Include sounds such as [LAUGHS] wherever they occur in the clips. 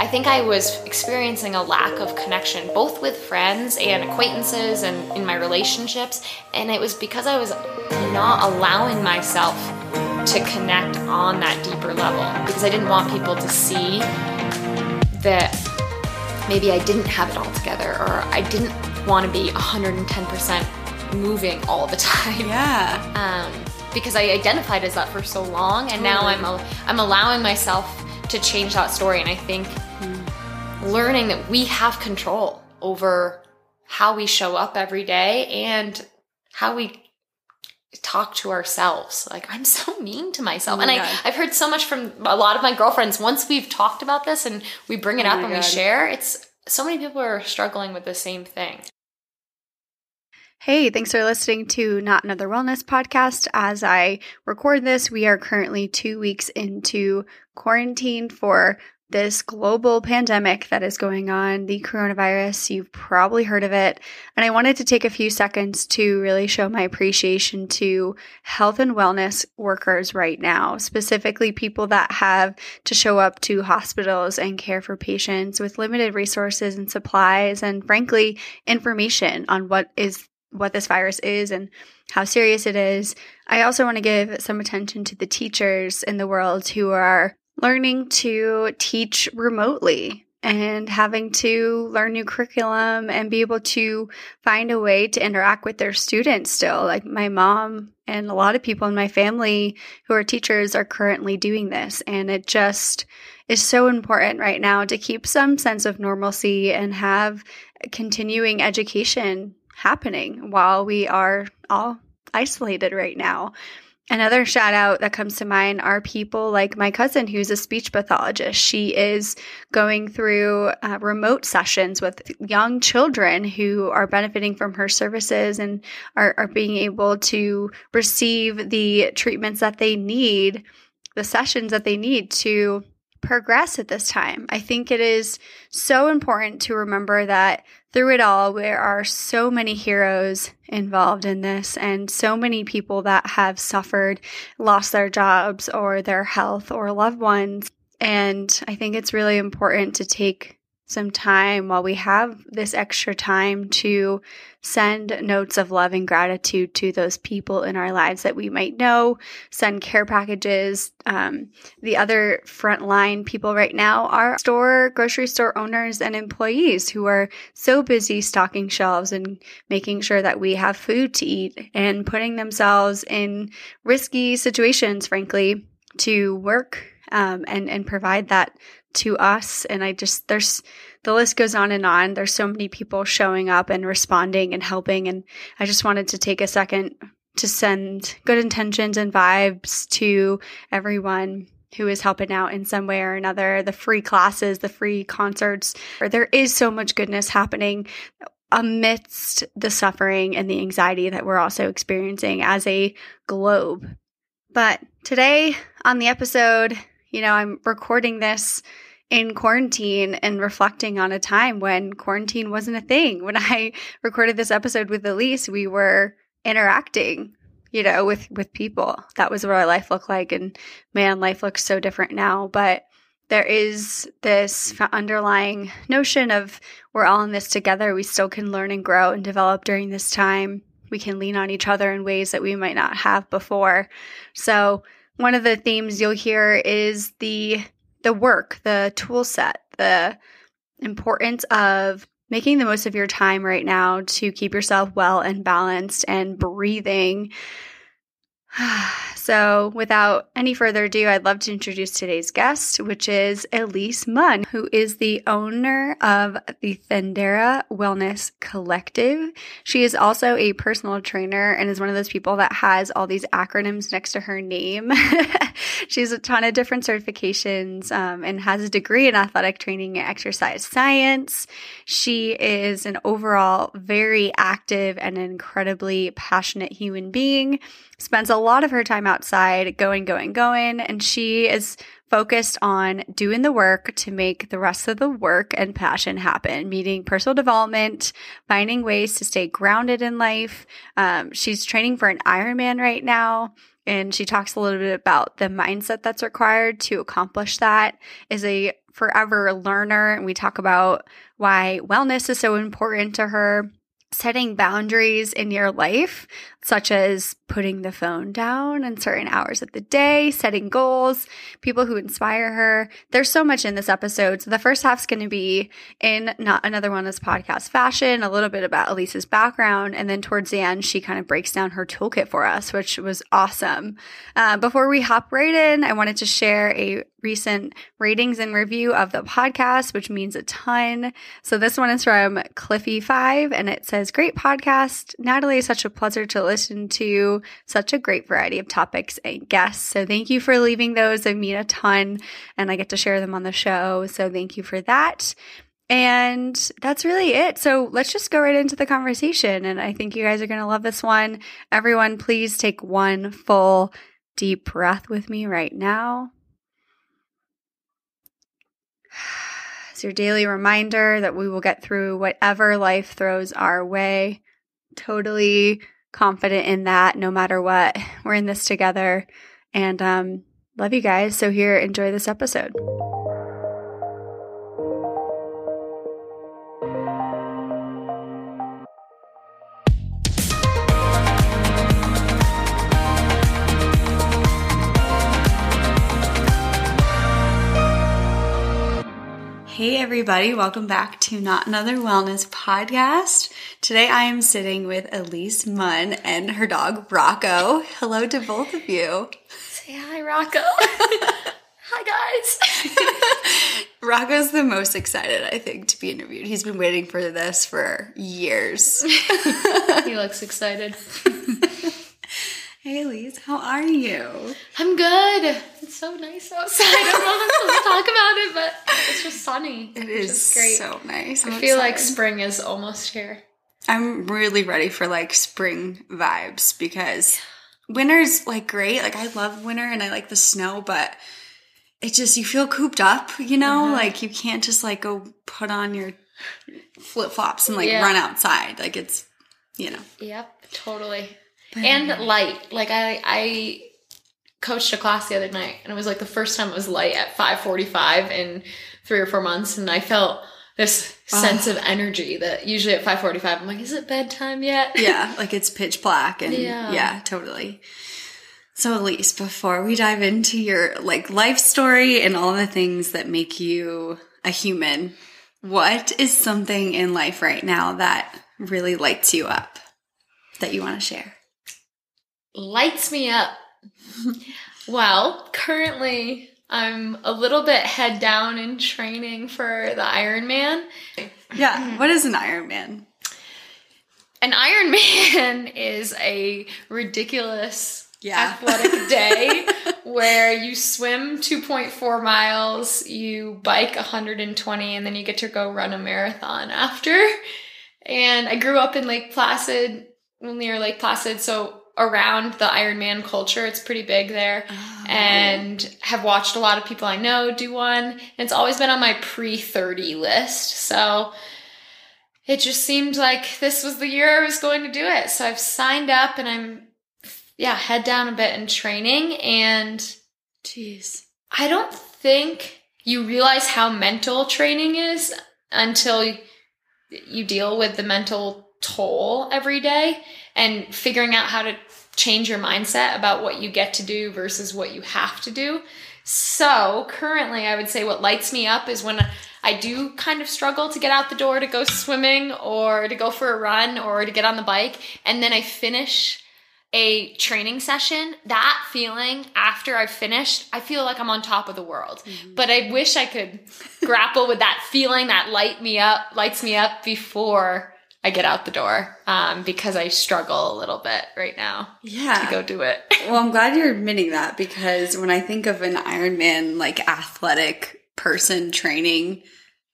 I think I was experiencing a lack of connection, both with friends and acquaintances and in my relationships. And it was because I was not allowing myself to connect on that deeper level because I didn't want people to see that maybe I didn't have it all together or I didn't want to be 110% moving all the [LAUGHS] time. Yeah. Um, because I identified as that for so long, and now I'm I'm allowing myself to change that story. And I think learning that we have control over how we show up every day and how we talk to ourselves. Like I'm so [LAUGHS] mean to myself. Oh and I. I've heard so much from a lot of my girlfriends. Once we've talked about this and we bring it Oh up and God. we share, it's so many people are struggling with the same thing. Hey, thanks for listening to Not Another Wellness podcast. As I record this, we are currently two weeks into quarantine for this global pandemic that is going on, the coronavirus. You've probably heard of it. And I wanted to take a few seconds to really show my appreciation to health and wellness workers right now, specifically people that have to show up to hospitals and care for patients with limited resources and supplies, and frankly, information on what is what this virus is and how serious it is. I also want to give some attention to the teachers in the world who are learning to teach remotely and having to learn new curriculum and be able to find a way to interact with their students still. Like my mom and a lot of people in my family who are teachers are currently doing this. And it just is so important right now to keep some sense of normalcy and have continuing education happening while we are all isolated right now. Another shout out that comes to mind are people like my cousin, who's a speech pathologist. She is going through uh, remote sessions with young children who are benefiting from her services and are, are being able to receive the treatments that they need, the sessions that they need to progress at this time. I think it is so important to remember that through it all, there are so many heroes involved in this and so many people that have suffered, lost their jobs or their health or loved ones. And I think it's really important to take some time while we have this extra time to send notes of love and gratitude to those people in our lives that we might know, send care packages. Um, the other frontline people right now are store, grocery store owners and employees who are so busy stocking shelves and making sure that we have food to eat and putting themselves in risky situations, frankly, to work um, and, and provide that to us. And I just, there's, the list goes on and on. There's so many people showing up and responding and helping. And I just wanted to take a second to send good intentions and vibes to everyone who is helping out in some way or another. The free classes, the free concerts. There is so much goodness happening amidst the suffering and the anxiety that we're also experiencing as a globe. But today on the episode, you know, I'm recording this in quarantine and reflecting on a time when quarantine wasn't a thing. When I [LAUGHS] recorded this episode with Elise, we were interacting, you know, with with people. That was what our life looked like and man, life looks so different now, but there is this underlying notion of we're all in this together. We still can learn and grow and develop during this time. We can lean on each other in ways that we might not have before. So, one of the themes you'll hear is the the work, the tool set, the importance of making the most of your time right now to keep yourself well and balanced and breathing. [SIGHS] So, without any further ado, I'd love to introduce today's guest, which is Elise Munn, who is the owner of the Thendara Wellness Collective. She is also a personal trainer and is one of those people that has all these acronyms next to her name. [LAUGHS] she has a ton of different certifications um, and has a degree in athletic training and exercise science. She is an overall very active and incredibly passionate human being spends a lot of her time outside going, going, going, and she is focused on doing the work to make the rest of the work and passion happen, meaning personal development, finding ways to stay grounded in life. Um, she's training for an Ironman right now. And she talks a little bit about the mindset that's required to accomplish that. Is a forever learner, and we talk about why wellness is so important to her setting boundaries in your life, such as putting the phone down in certain hours of the day, setting goals, people who inspire her. There's so much in this episode. So the first half's going to be in not another wellness podcast fashion, a little bit about Elise's background. And then towards the end, she kind of breaks down her toolkit for us, which was awesome. Uh, before we hop right in, I wanted to share a recent ratings and review of the podcast, which means a ton. So this one is from Cliffy5 and it says, Great podcast. Natalie is such a pleasure to listen to. Such a great variety of topics and guests. So thank you for leaving those. I mean a ton and I get to share them on the show. So thank you for that. And that's really it. So let's just go right into the conversation. And I think you guys are going to love this one. Everyone, please take one full deep breath with me right now. [SIGHS] It's your daily reminder that we will get through whatever life throws our way. Totally confident in that no matter what. We're in this together. And um, love you guys. So, here, enjoy this episode. Hey, everybody, welcome back to Not Another Wellness podcast. Today I am sitting with Elise Munn and her dog Rocco. Hello to both of you. Say hi, Rocco. [LAUGHS] hi, guys. [LAUGHS] Rocco's the most excited, I think, to be interviewed. He's been waiting for this for years. [LAUGHS] he looks excited. Hey Elise, how are you? I'm good. It's so nice [LAUGHS] outside. I don't know if I'm supposed to talk about it, but it's just sunny. It is great. so nice. I'm i feel like spring is almost here. I'm really ready for like spring vibes because winter's like great. Like I love winter and I like the snow, but it just you feel cooped up, you know? Mm-hmm. Like you can't just like go put on your flip flops and like yeah. run outside. Like it's you know. Yep, totally and light. Like I I coached a class the other night and it was like the first time it was light at 5:45 in 3 or 4 months and I felt this sense oh. of energy that usually at 5:45 I'm like is it bedtime yet? yeah, [LAUGHS] like it's pitch black and yeah, yeah totally. So Elise, before we dive into your like life story and all the things that make you a human, what is something in life right now that really lights you up that you want to share? Lights me up. well, currently I'm a little bit head down in training for the Ironman. Yeah, what is an Ironman? An Ironman [LAUGHS] is a ridiculous yeah. athletic [LAUGHS] day where you swim 2.4 miles, you bike 120, and then you get to go run a marathon after. And I grew up in Lake Placid, near Lake Placid, so around the Ironman culture. It's pretty big there. Oh. And have watched a lot of people I know do one. And it's always been on my pre 30 list. So it just seemed like this was the year I was going to do it. So I've signed up and I'm, yeah, head down a bit in training. And jeez, I don't think you realize how mental training is until you deal with the mental toll every day and figuring out how to change your mindset about what you get to do versus what you have to do. So, currently, I would say what lights me up is when I do kind of struggle to get out the door to go swimming or to go for a run or to get on the bike, and then I finish a training session, that feeling after I've finished, I feel like I'm on top of the world. Mm-hmm. But I wish I could grapple with that feeling that light me up, lights me up before I get out the door um, because I struggle a little bit right now. Yeah. To go do it. [LAUGHS] well, I'm glad you're admitting that because when I think of an Ironman, like athletic person training,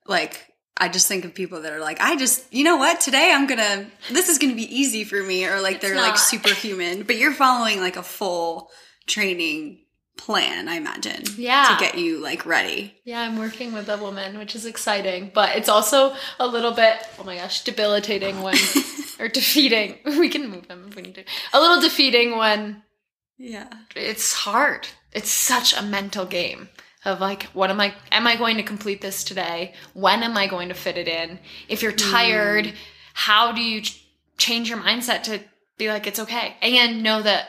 like I just think of people that are like, I just, you know what, today I'm gonna, this is gonna be easy for me, or like they're like superhuman, but you're following like a full training plan, I imagine. Yeah. To get you like ready. Yeah, I'm working with a woman, which is exciting, but it's also a little bit, oh my gosh, debilitating when, [LAUGHS] or defeating. [LAUGHS] We can move them if we need to. A little defeating when. Yeah. It's hard. It's such a mental game of like what am i am i going to complete this today when am i going to fit it in if you're hmm. tired how do you ch- change your mindset to be like it's okay and know that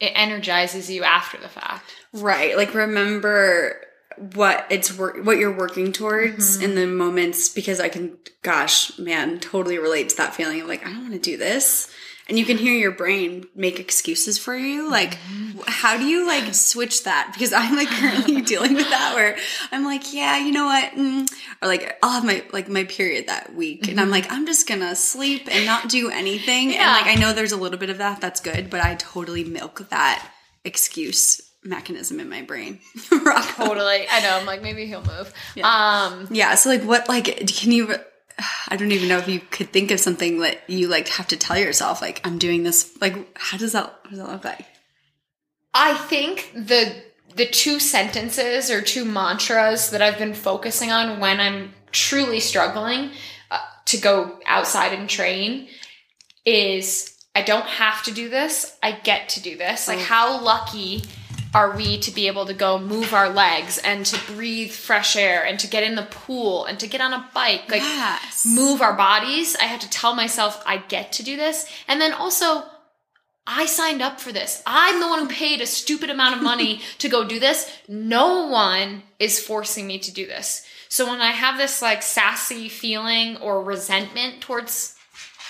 it energizes you after the fact Right. Like remember what it's wor- what you're working towards Mm-hmm. in the moments because I can gosh, man, totally relate to that feeling of like I don't want to do this. And you can hear your brain make excuses for you. Like Mm-hmm. how do you like switch that? Because I'm like currently [LAUGHS] dealing with that where I'm like, yeah, you know what? Mm. Or like I'll have my like my period that week and I'm like I'm just going to sleep and not do anything. And Mm-hmm. Like I know there's a little bit of that that's good, but I totally milk that excuse mechanism in my brain. [LAUGHS] Totally i know i'm like maybe he'll move um Yeah. So like, what like can you? [SIGHS] I don't even know if you could think of something that you like have to tell yourself like I'm doing this. Like, how does that? What does that look like? I think the the two sentences or two mantras that I've been focusing on when I'm truly struggling uh, to go outside and train is I don't have to do this. I get to do this. Like how lucky are we to be able to go move our legs and to breathe fresh air and to get in the pool and to get on a bike like Yes. move our bodies. I have to tell myself I get to do this. And then also, I signed up for this. I'm the one who paid a stupid amount of money [LAUGHS] to go do this. No one is forcing me to do this. So when I have this like sassy feeling or resentment towards,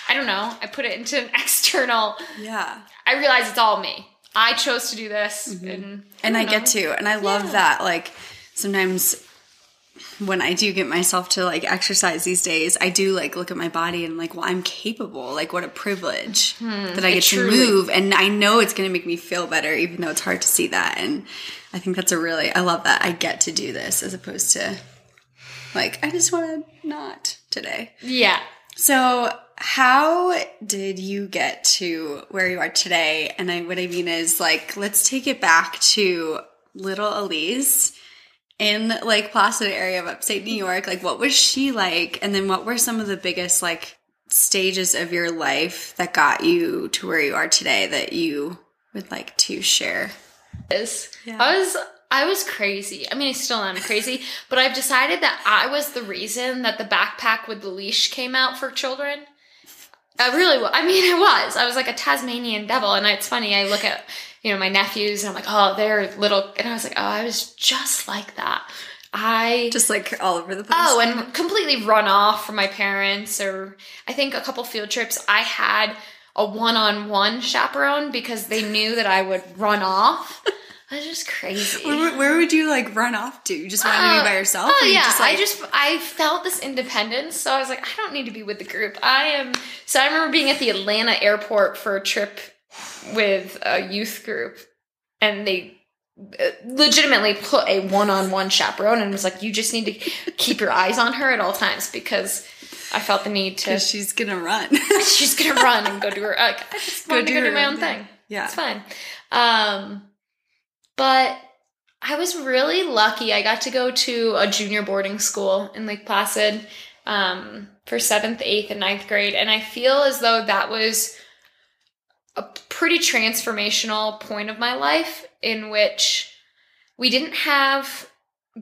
I don't know, I put it into an [LAUGHS] external, Yeah. I realize it's all me. I chose to do this. And, And I get to, and I love Yeah. that. Like sometimes when I do get myself to like exercise these days, I do like look at my body and like, well, I'm capable. Like, what a privilege that I get to Hmm. move. And I know it's going to make me feel better, even though it's hard to see that. And I think that's a really, I love that I get to do this as opposed to like, I just want to not today. Yeah. So, how did you get to where you are today? And I, what I mean is, like, let's take it back to little Elise in Lake Placid area of upstate New York. Like, what was she like? And then, what were some of the biggest like stages of your life that got you to where you are today that you would like to share? is. Yeah. I was I was crazy. I mean, I still am crazy, but I've decided that I was the reason that the backpack with the leash came out for children. I really was. I mean, I was. I was like a Tasmanian devil, and it's funny. I look at you know my nephews, and I'm like, oh, they're little, and I was like, oh, I was just like that. I Just like all over the place. Oh, and completely run off from my parents, or I think a couple field trips. I had a one-on-one chaperone because they knew that I would run off. Was just crazy. where, where would you like run off to? You just wanted to be by yourself? Oh yeah, just, like- I just I felt this independence, so I was like, I don't need to be with the group. I am. So I remember being at the Atlanta airport for a trip with a youth group, and they uh, legitimately put a one-on-one chaperone and was like, you just need to keep your eyes on her at all times because I felt the need to. she's gonna run. [LAUGHS] She's gonna run and go do her. Like, I [LAUGHS] just Go wanted to do go do her my own own thing. thing. yeah. It's fine. Um, but I was really lucky. I got to go to a junior boarding school in Lake Placid um, for seventh, eighth, and ninth grade. And I feel as though that was a pretty transformational point of my life in which we didn't have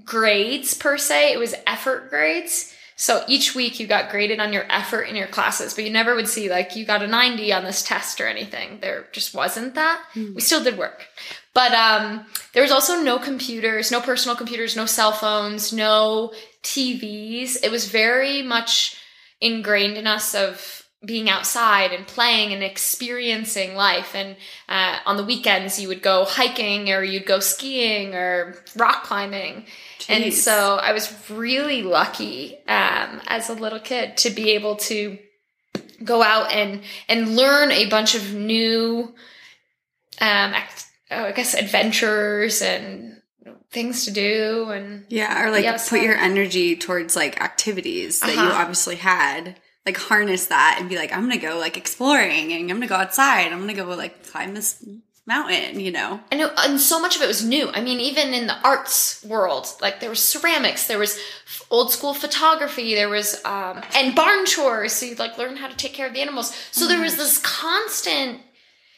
grades per se, it was effort grades. So each week you got graded on your effort in your classes, but you never would see like you got a 90 on this test or anything. There just wasn't that. We still did work. But um there was also no computers, no personal computers, no cell phones, no TVs. It was very much ingrained in us of being outside and playing and experiencing life. And uh, on the weekends, you would go hiking or you'd go skiing or rock climbing. And so I was really lucky um, as a little kid to be able to go out and and learn a bunch of new, um, act- oh, I guess, adventures and things to do. And Yeah, or like put your energy towards like activities that you Uh-huh. obviously had. Like harness that and be like, I'm gonna go like exploring and I'm gonna go outside. I'm gonna go like climb this mountain, you know? I know, and so much of it was new. I mean, even in the arts world, like there was ceramics, there was f- old school photography, there was um, and barn chores. So you'd like learn how to take care of the animals. So there was this constant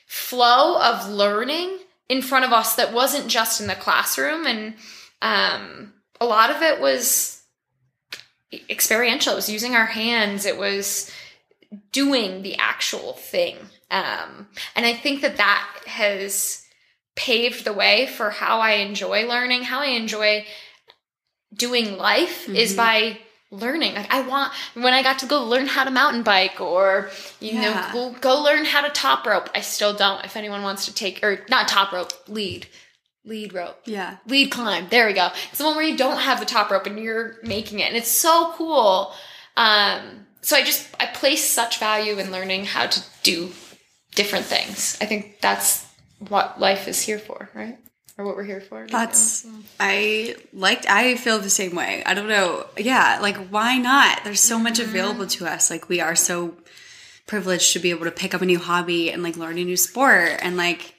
flow of learning in front of us that wasn't just in the classroom. And um, a lot of it was experiential. It was using our hands. It was doing the actual thing. Um, and I think that that has paved the way for how I enjoy learning, how I enjoy doing life mm-hmm. is by learning. Like I want when I got to go learn how to mountain bike or you yeah. know go, go learn how to top rope. I still don't. If anyone wants to take or not top rope, lead. Lead rope. Yeah. Lead climb. There we go. It's the one where you don't have the top rope and you're making it. And it's so cool. Um, so I just I place such value in learning how to do different things. I think that's what life is here for, right? Or what we're here for. That's I liked I feel the same way. I don't know. Yeah, like why not? There's so mm-hmm. much available to us. Like we are so privileged to be able to pick up a new hobby and like learn a new sport and like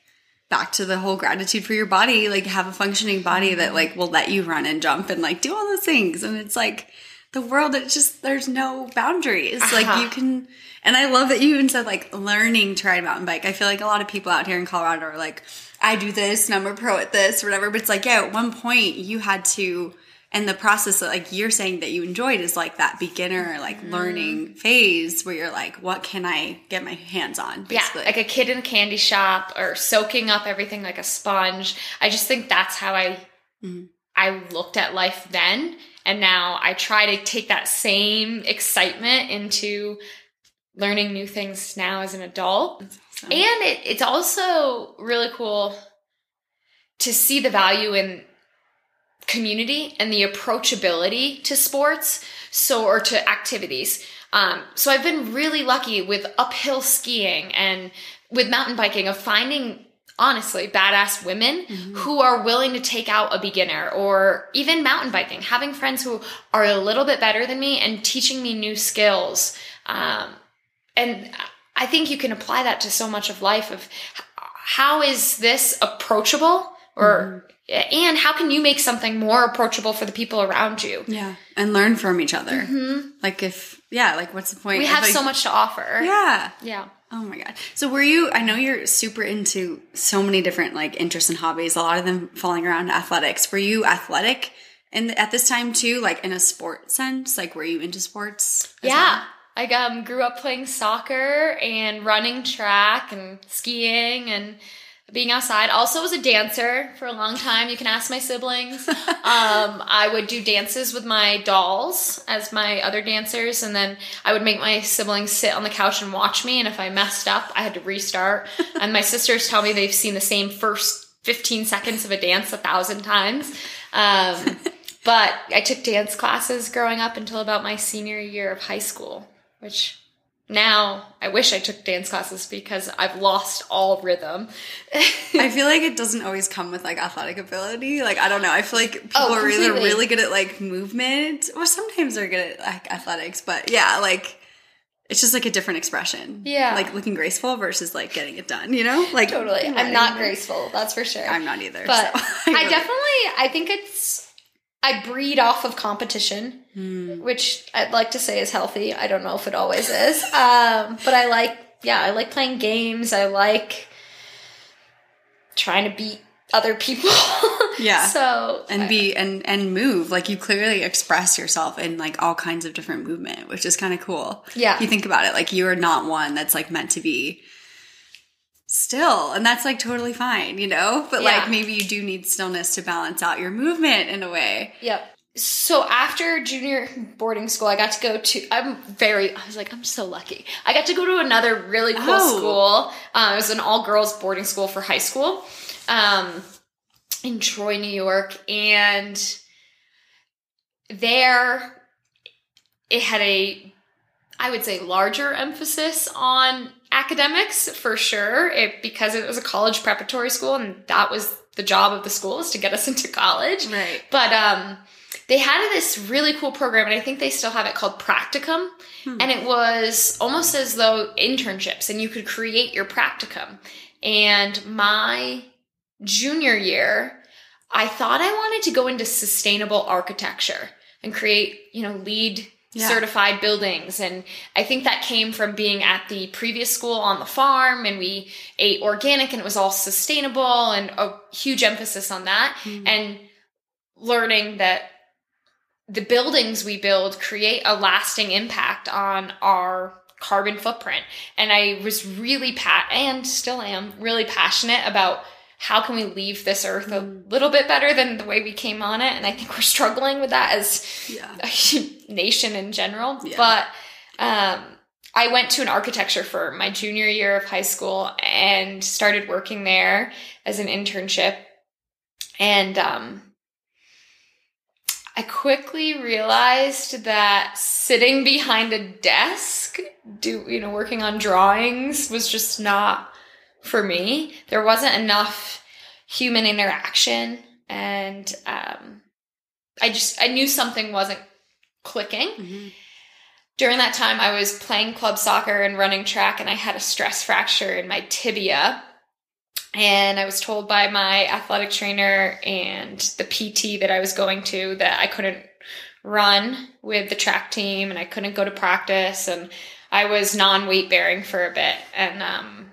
back to the whole gratitude for your body, like have a functioning body that like will let you run and jump and like do all those things. And it's like the world, it's just there's no boundaries. Uh-huh. Like you can and I love that you even said like learning to ride a mountain bike. I feel like a lot of people out here in Colorado are like, I do this and I'm a pro at this or whatever. But it's like, yeah, at one point you had to, and the process that like you're saying that you enjoyed is like that beginner, like mm. learning phase where you're like, what can I get my hands on? Basically. Yeah, like a kid in a candy shop or soaking up everything like a sponge. I just think that's how I, mm. I looked at life then. And now I try to take that same excitement into learning new things now as an adult. Awesome. And it, it's also really cool to see the value in community and the approachability to sports so or to activities. Um, so i've been really lucky with uphill skiing and with mountain biking of finding honestly badass women mm-hmm. who are willing to take out a beginner or even mountain biking having friends who are a little bit better than me and teaching me new skills. Um, and I think you can apply that to so much of life of how is this approachable or mm-hmm. and how can you make something more approachable for the people around you? Yeah and learn from each other. Mm-hmm. like if yeah like what's the point? We have like, so much to offer. Yeah. Yeah. Oh my god. So were you i know you're super into so many different like interests and hobbies a lot of them falling around athletics. Were you athletic and at this time too like in a sport sense? Like were you into sports yeah. well? I um, grew up playing soccer and running track and skiing and being outside. Also was a dancer for a long time. You can ask my siblings. [LAUGHS] um, I would do dances with my dolls as my other dancers, and then I would make my siblings sit on the couch and watch me. And if I messed up, I had to restart. [LAUGHS] and my sisters tell me they've seen the same first 15 seconds of a dance a thousand times. Um, [LAUGHS] but I took dance classes growing up until about my senior year of high school which now I wish I took dance classes because I've lost all rhythm. [LAUGHS] I feel like it doesn't always come with like athletic ability. Like I don't know. I feel like oh, people oh, are either really good at like movement or sometimes they're good at like athletics. But yeah, like it's just like a different expression. Yeah. Like looking graceful versus like getting it done, you know? Like Totally. I'm not graceful, that's for sure. I'm not either. But so. [LAUGHS] I definitely I think it's I breed off of competition, mm. which I'd like to say is healthy. I don't know if it always is. Um, but I like, yeah, I like playing games. I like trying to beat other people. [LAUGHS] yeah. So and be and and move like you clearly express yourself in like all kinds of different movement, which is kind of cool. Yeah. You think about it, like you are not one that's like meant to be still and that's like totally fine you know? But yeah. like maybe you do need stillness to balance out your movement in a way. Yep. So after junior boarding school i got to go to i'm very i was like i'm so lucky. I got to go to another really cool oh. school. Uh, it was an all girls boarding school for high school um, in troy new york and there it had a i would say larger emphasis on academics for sure it, because it was a college preparatory school and that was the job of the school is to get us [LAUGHS] into college. Right. But um they had this really cool program and i think they still have it called practicum. Hmm. and it was almost as though internships and you could create your practicum. And my junior year i thought i wanted to go into sustainable architecture and create you know LEED yeah. certified buildings. And I think that came from being at the previous school on the farm and we ate organic and it was all sustainable and a huge emphasis on that. Mm. And learning that the buildings we build create a lasting impact on our carbon footprint. And I was really pat and still am really passionate about how can we leave this earth a Mm. little bit better than the way we came on it. And I think we're struggling with that as Yeah. [LAUGHS] a nation in general. Yeah. But um, I went to an architecture firm my junior year of high school and started working there as an internship. And um, I quickly realized that sitting behind a desk, do you know, working on drawings was just not for me. There wasn't enough human interaction, and um, I just I knew something wasn't clicking. Mhm. During that time, I was playing club soccer and running track, and I had a stress fracture in my tibia. And I was told by my athletic trainer and the PT that I was going to that I couldn't run with the track team and I couldn't go to practice. And I was non weight bearing for a bit and um,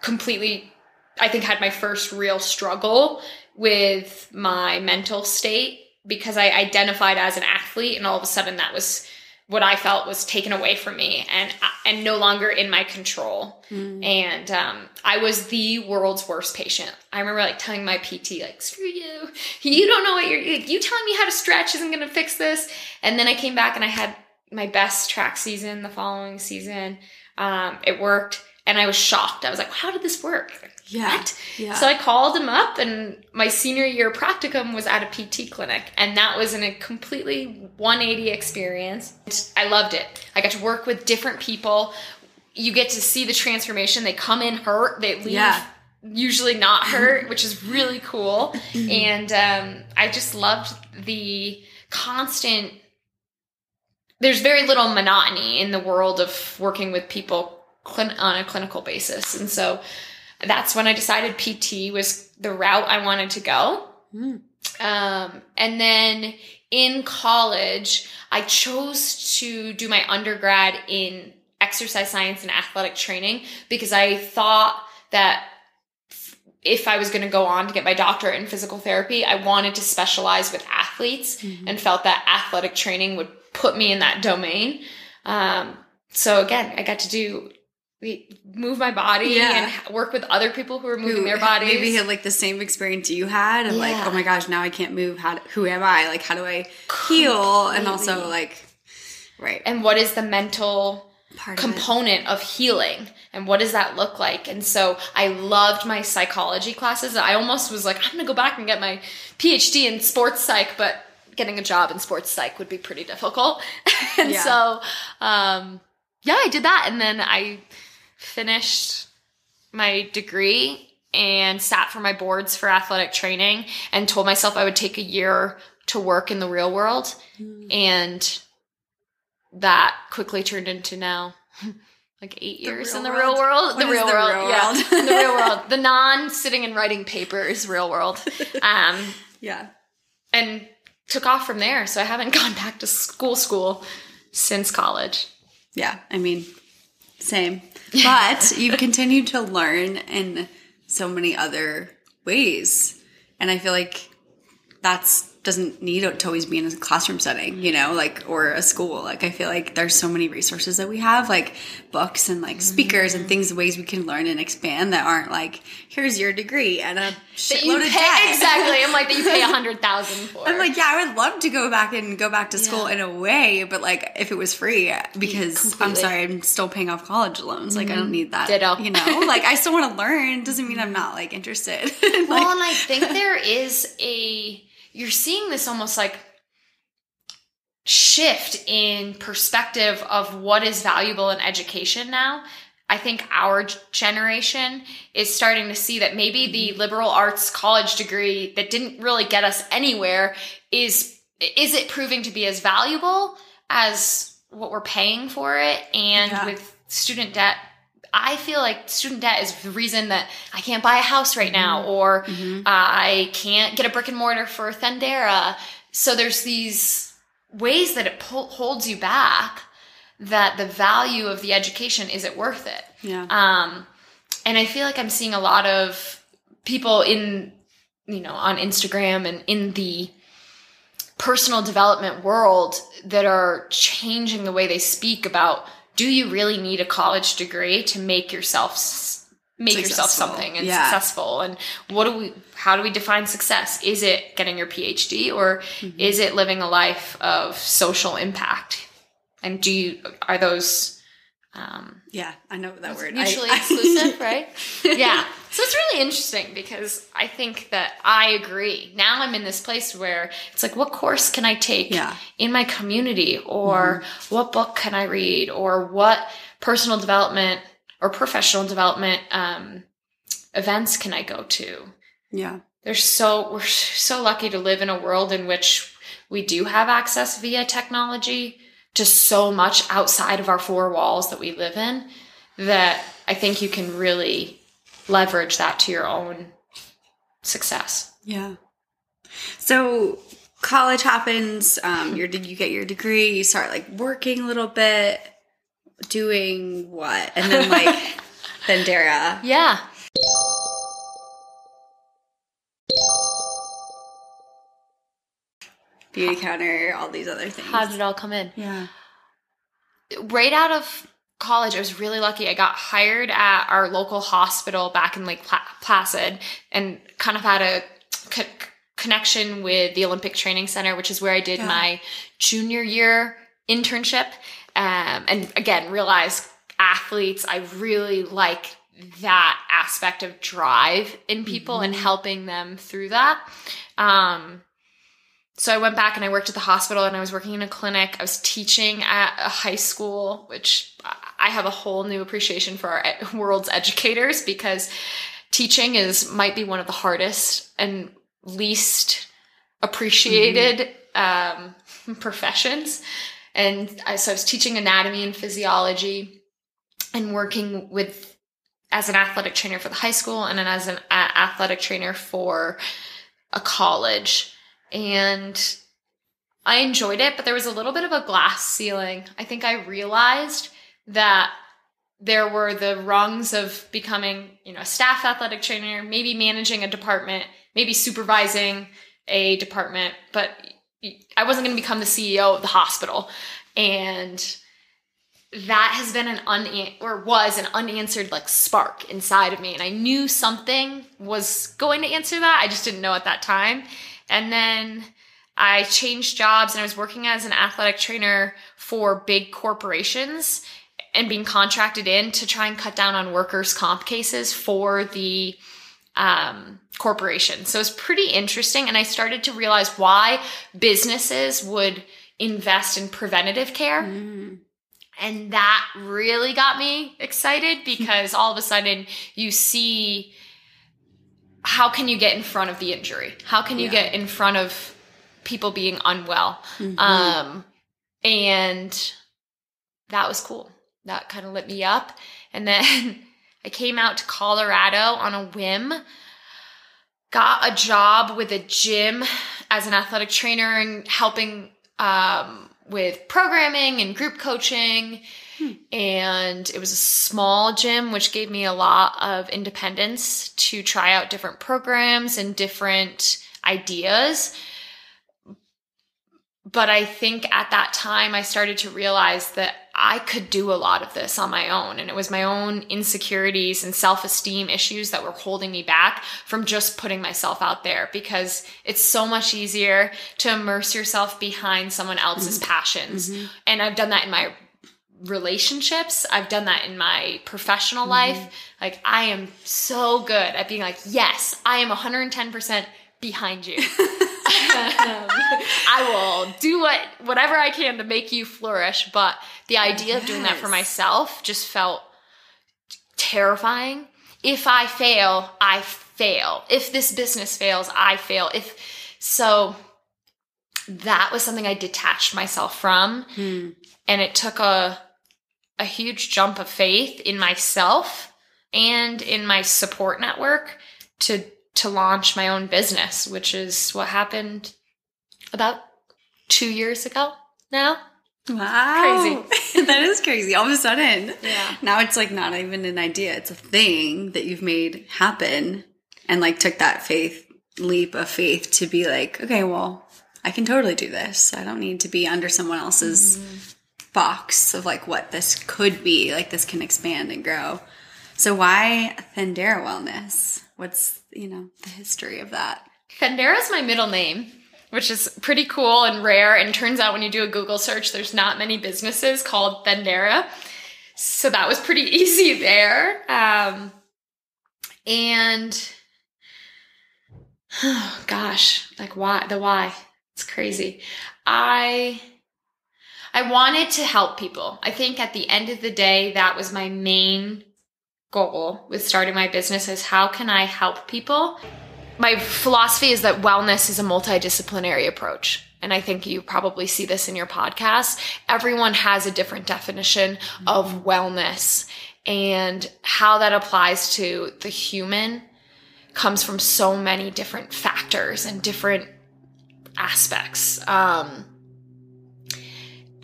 completely, I think, had my first real struggle with my mental state because I identified as an athlete and all of a sudden that was what I felt was taken away from me and and no longer in my control. Mm. And um, I was the world's worst patient. I remember like telling my PT like, "Screw you! You don't know what you're. You telling me how to stretch isn't going to fix this." And then I came back and I had my best track season the following season. Um, it worked, and I was shocked. I was like, "How did this work?" Yeah. What? Yeah. So I called him up, and my senior year practicum was at a PT clinic, and that was in a completely 180 experience. I loved it. I got to work with different people. You get to see the transformation. They come in hurt, they leave Yeah. usually not hurt, which is really cool. [LAUGHS] and um, I just loved the constant. There's very little monotony in the world of working with people clin- on a clinical basis, and so that's when I decided PT was the route I wanted to go. Mm. Um, and then in college, I chose to do my undergrad in exercise science and athletic training because I thought that if I was going to go on to get my doctorate in physical therapy, I wanted to specialize with athletes Mhm. and felt that athletic training would put me in that domain. Um, so again, I got to do move my body Yeah. and work with other people who are moving Who their bodies. Maybe had like the same experience you had of like, oh my gosh, now I can't move. How? Who am I? Like, how do I heal? And also like, right. and what is the mental Part of component of healing and what does that look like and so i loved my psychology classes i almost was like i'm gonna go back and get my phd in sports psych but getting a job in sports psych would be pretty difficult [LAUGHS] and Yeah. so um, yeah i did that and then i finished my degree and sat for my boards for athletic training and told myself i would take a year to work in the real world Mm. and that quickly turned into now [LAUGHS] like eight The years in the world? real world. What the real the world, real yeah, world? [LAUGHS] the real world. [LAUGHS] The non sitting and writing papers, real world. Um, Yeah. and took off from there. So I haven't gone back to school, school since college. Yeah, I mean, same. [LAUGHS] But you've continued to learn in so many other ways. And I feel like that's doesn't need to always be in a classroom setting, you know, like or a school. Like I feel like there's so many resources that we have, like books and like speakers and mm-hmm. things, ways we can learn and expand that aren't like, here's your degree and a shitload of debt. exactly. I'm like that you pay a hundred [LAUGHS] thousand for. I'm like, yeah, I would love to go back and go back to school Yeah. in a way, but like if it was free, uh, because I'm sorry, I'm still paying off college loans. Like I don't mm-hmm. need that. Ditto. You know, like I still want to learn. Doesn't mean I'm mm-hmm. not like interested. Like, [LAUGHS] well, and I think there is a you're seeing this almost like shift in perspective of what is valuable in education now. I think our generation is starting to see that maybe the mm-hmm. liberal arts college degree that didn't really get us anywhere is is it proving to be as valuable as what we're paying for it and Yeah. with student debt I feel like student debt is the reason that I can't buy a house right now, or Mhm. I can't get a brick and mortar for Thendara. So there's these ways that it holds you back that the value of the education is it worth it? yeah, Um, and I feel like I'm seeing a lot of people in, you know, on Instagram and in the personal development world that are changing the way they speak about do you really need a college degree to make yourself make yourself something and Yeah. successful and what do we how do we define success is it getting your phd or Mm-hmm. is it living a life of social impact and do you are those um, Yeah, I know that word. mutually I- [LAUGHS] exclusive, right? [LAUGHS] yeah. So it's really interesting because I think that I agree. Now I'm in this place where it's like, what course can I take Yeah. in my community, or what book can I read, or what personal development or professional development um, events can I go to? yeah. There's so we're so lucky to live in a world in which we do have access via technology to so much outside of our four walls that we live in that I think you can really leverage that to your own success. Yeah. So college happens. Um, your did you get your degree? You start like working a little bit, doing what, and then like [LAUGHS] Thendara. Yeah. Beautycounter, all these other things. How did it all come in? yeah. right out of college, I was really lucky. I got hired at our local hospital back in Lake Placid and kind of had a co- connection with the Olympic Training Center, which is where I did Yeah. my junior year internship. Um, and again, realized athletes, I really like that aspect of drive in people and helping them through that. Um, so I went back and I worked at the hospital and I was working in a clinic. I was teaching at a high school, which I have a whole new appreciation for our [LAUGHS] world's educators because teaching is might be one of the hardest and least appreciated um, [LAUGHS] professions. And I, so I was teaching anatomy and physiology and working with as an athletic trainer for the high school and then as an a- athletic trainer for a college and I enjoyed it, but there was a little bit of a glass ceiling. I think I realized that there were the rungs of becoming, you know, a staff athletic trainer, maybe managing a department, maybe supervising a department, but I wasn't going to become the CEO of the hospital. And that has been an un or was an unanswered like spark inside of me and i knew something was going to answer that i just didn't know at that time and then i changed jobs and i was working as an athletic trainer for big corporations and being contracted in to try and cut down on workers comp cases for the um, corporation. So it's pretty interesting. And i started to realize why businesses would invest in preventative care. Mm. and that really got me excited because all of a sudden you see how can you get in front of the injury? How can you Yeah. get in front of people being unwell? Mhm. Um, and that was cool. That kind of lit me up. And then [LAUGHS] I came out to Colorado on a whim, got a job with a gym as an athletic trainer and helping um, with programming and group coaching. And it was a small gym, which gave me a lot of independence to try out different programs and different ideas but I think at that time I started to realize that I could do a lot of this on my own. And it was my own insecurities and self esteem issues that were holding me back from just putting myself out there because it's so much easier to immerse yourself behind someone else's mm-hmm. passions. Mm-hmm. And I've done that in my relationships, I've done that in my professional life. Like, I am so good at being like, yes, I am 110% behind you. Um, [LAUGHS] [LAUGHS] I will do what whatever I can to make you flourish. But the idea of doing that for myself just felt terrifying. If I fail, I fail. If this business fails, I fail. If so, that was something I detached myself from, Hmm. and it took a a huge jump of faith in myself and in my support network to to launch my own business, which is what happened about two years ago now. Wow. Crazy. [LAUGHS] that is crazy. All of a sudden. Yeah. Now it's like not even an idea. It's a thing that you've made happen and like took that faith leap of faith to be like, okay, well, I can totally do this. I don't need to be under someone else's mm-hmm. Box of like what this could be. Like this can expand and grow. So why Thendara Wellness? What's, you know, the history of that? Thendara is my middle name, which is pretty cool and rare. And turns out when you do a Google search, there's not many businesses called Thendara. So that was pretty [LAUGHS] easy there. Um, and oh [SIGHS] gosh, like why the why? It's crazy. I I wanted to help people. I think at the end of the day, that was my main goal with starting my business is how can I help people? My philosophy is that wellness is a multidisciplinary approach. And I think you probably see this in your podcast. Everyone has a different definition mm-hmm. of wellness and how that applies to the human comes from so many different factors and different aspects. Um,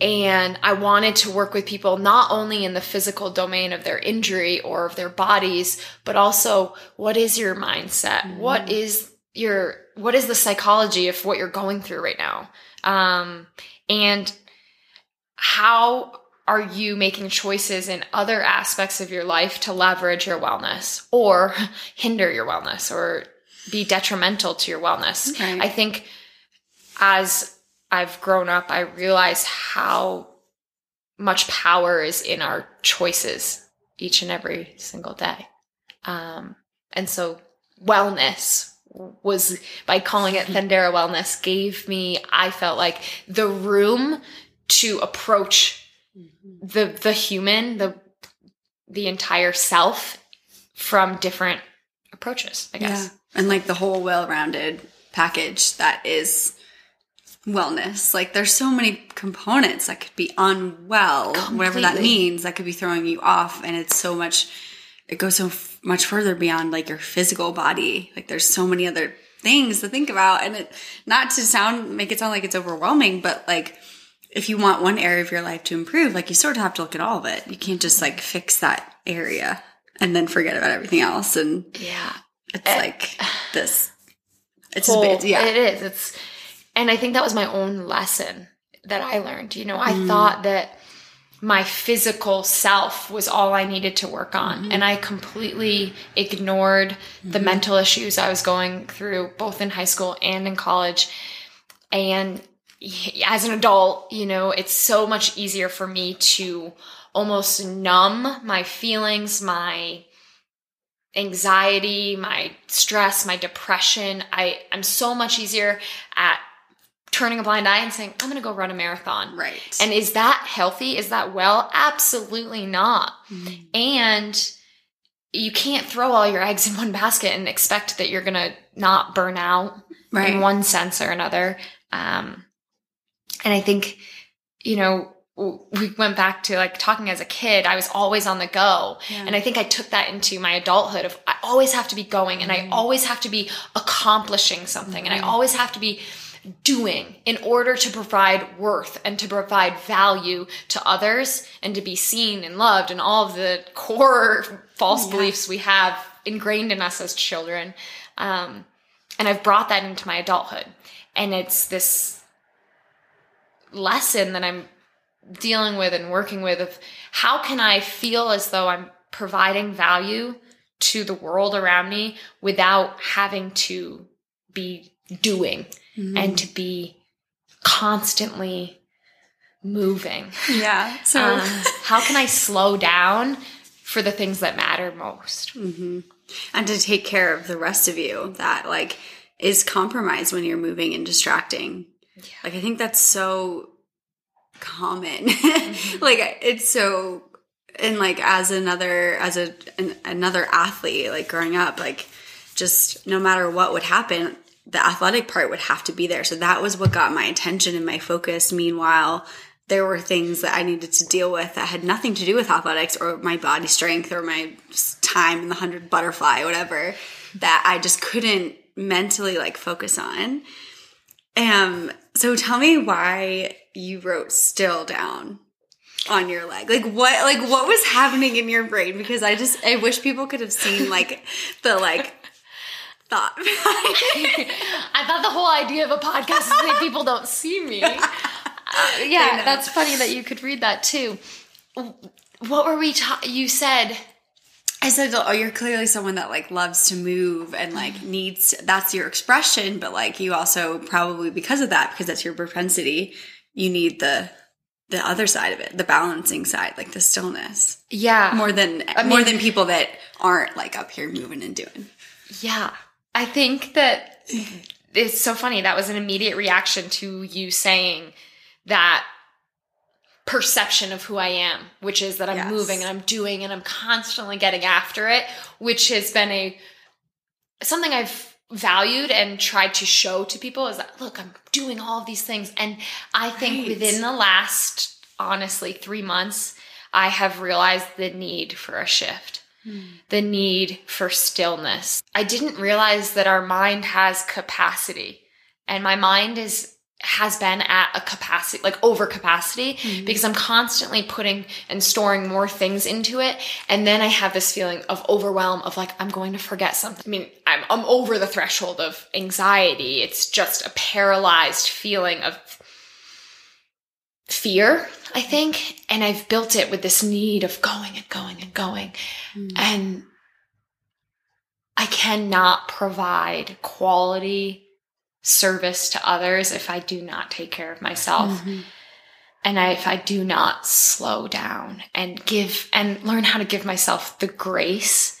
and I wanted to work with people not only in the physical domain of their injury or of their bodies, but also what is your mindset? Mm-hmm. What is your, what is the psychology of what you're going through right now? Um, and how are you making choices in other aspects of your life to leverage your wellness or [LAUGHS] hinder your wellness or be detrimental to your wellness? Okay. I think as I've grown up, I realize how much power is in our choices each and every single day. Um, and so wellness was by calling it [LAUGHS] Thendara Wellness gave me, I felt like the room to approach mm-hmm. the, the human, the, the entire self from different approaches, I guess. Yeah. And like the whole well-rounded package that is wellness. Like there's so many components that could be unwell, Completely. whatever that means, that could be throwing you off. And it's so much, it goes so f- much further beyond like your physical body. Like there's so many other things to think about. And it, not to sound, make it sound like it's overwhelming, but like, if you want one area of your life to improve, like you sort of have to look at all of it. You can't just like fix that area and then forget about everything else. And yeah, it's it, like this. It's whole, just, yeah, it is. It's and I think that was my own lesson that I learned. You know, I mm. thought that my physical self was all I needed to work on. Mm-hmm. And I completely ignored mm-hmm. the mental issues I was going through, both in high school and in college. And as an adult, you know, it's so much easier for me to almost numb my feelings, my anxiety, my stress, my depression. I, I'm so much easier at turning a blind eye and saying, I'm going to go run a marathon. Right. And is that healthy? Is that well? Absolutely not. Mm-hmm. And you can't throw all your eggs in one basket and expect that you're going to not burn out right. in one sense or another. Um, and I think, you know, we went back to like talking as a kid, I was always on the go. Yeah. And I think I took that into my adulthood of I always have to be going and mm-hmm. I always have to be accomplishing something mm-hmm. and I mm-hmm. always have to be doing in order to provide worth and to provide value to others and to be seen and loved and all of the core false yeah. beliefs we have ingrained in us as children. Um, and I've brought that into my adulthood. And it's this lesson that I'm dealing with and working with of how can I feel as though I'm providing value to the world around me without having to be doing mm-hmm. and to be constantly moving. Yeah. So, um, how can I slow down for the things that matter most? Mm-hmm. And to take care of the rest of you that like is compromised when you're moving and distracting. Yeah. Like I think that's so common. [LAUGHS] Mm-hmm. like it's so and like as another as a an, another athlete like growing up like just no matter what would happen the athletic part would have to be there. So that was what got my attention and my focus. Meanwhile, there were things that I needed to deal with that had nothing to do with athletics or my body strength or my time in the 100 butterfly, whatever, that I just couldn't mentally like focus on. Um, so tell me why you wrote still down on your leg. Like what like what was happening in your brain because I just I wish people could have seen like the like thought. [LAUGHS] I thought the whole idea of a podcast is that people don't see me. [LAUGHS] Uh, yeah, that's funny that you could read that too. What were we talking? You said I said, "Oh, you're clearly someone that like loves to move and like needs. That's your expression, but like you also probably because of that, because that's your propensity, you need the the other side of it, the balancing side, like the stillness. Yeah, more than I mean, more than people that aren't like up here moving and doing. Yeah, I think that it's so funny. That was an immediate reaction to you saying that perception of who I am, which is that I'm yes. moving and I'm doing and I'm constantly getting after it, which has been a something I've valued and tried to show to people is that look, I'm doing all of these things and I think right. within the last honestly 3 months I have realized the need for a shift. Hmm. The need for stillness. I didn't realize that our mind has capacity and my mind is has been at a capacity, like over capacity, mm-hmm. because I'm constantly putting and storing more things into it. And then I have this feeling of overwhelm of like, I'm going to forget something. I mean, I'm, I'm over the threshold of anxiety. It's just a paralyzed feeling of fear, I think. And I've built it with this need of going and going and going. Mm-hmm. And I cannot provide quality service to others if I do not take care of myself. Mm-hmm. And I, if I do not slow down and give and learn how to give myself the grace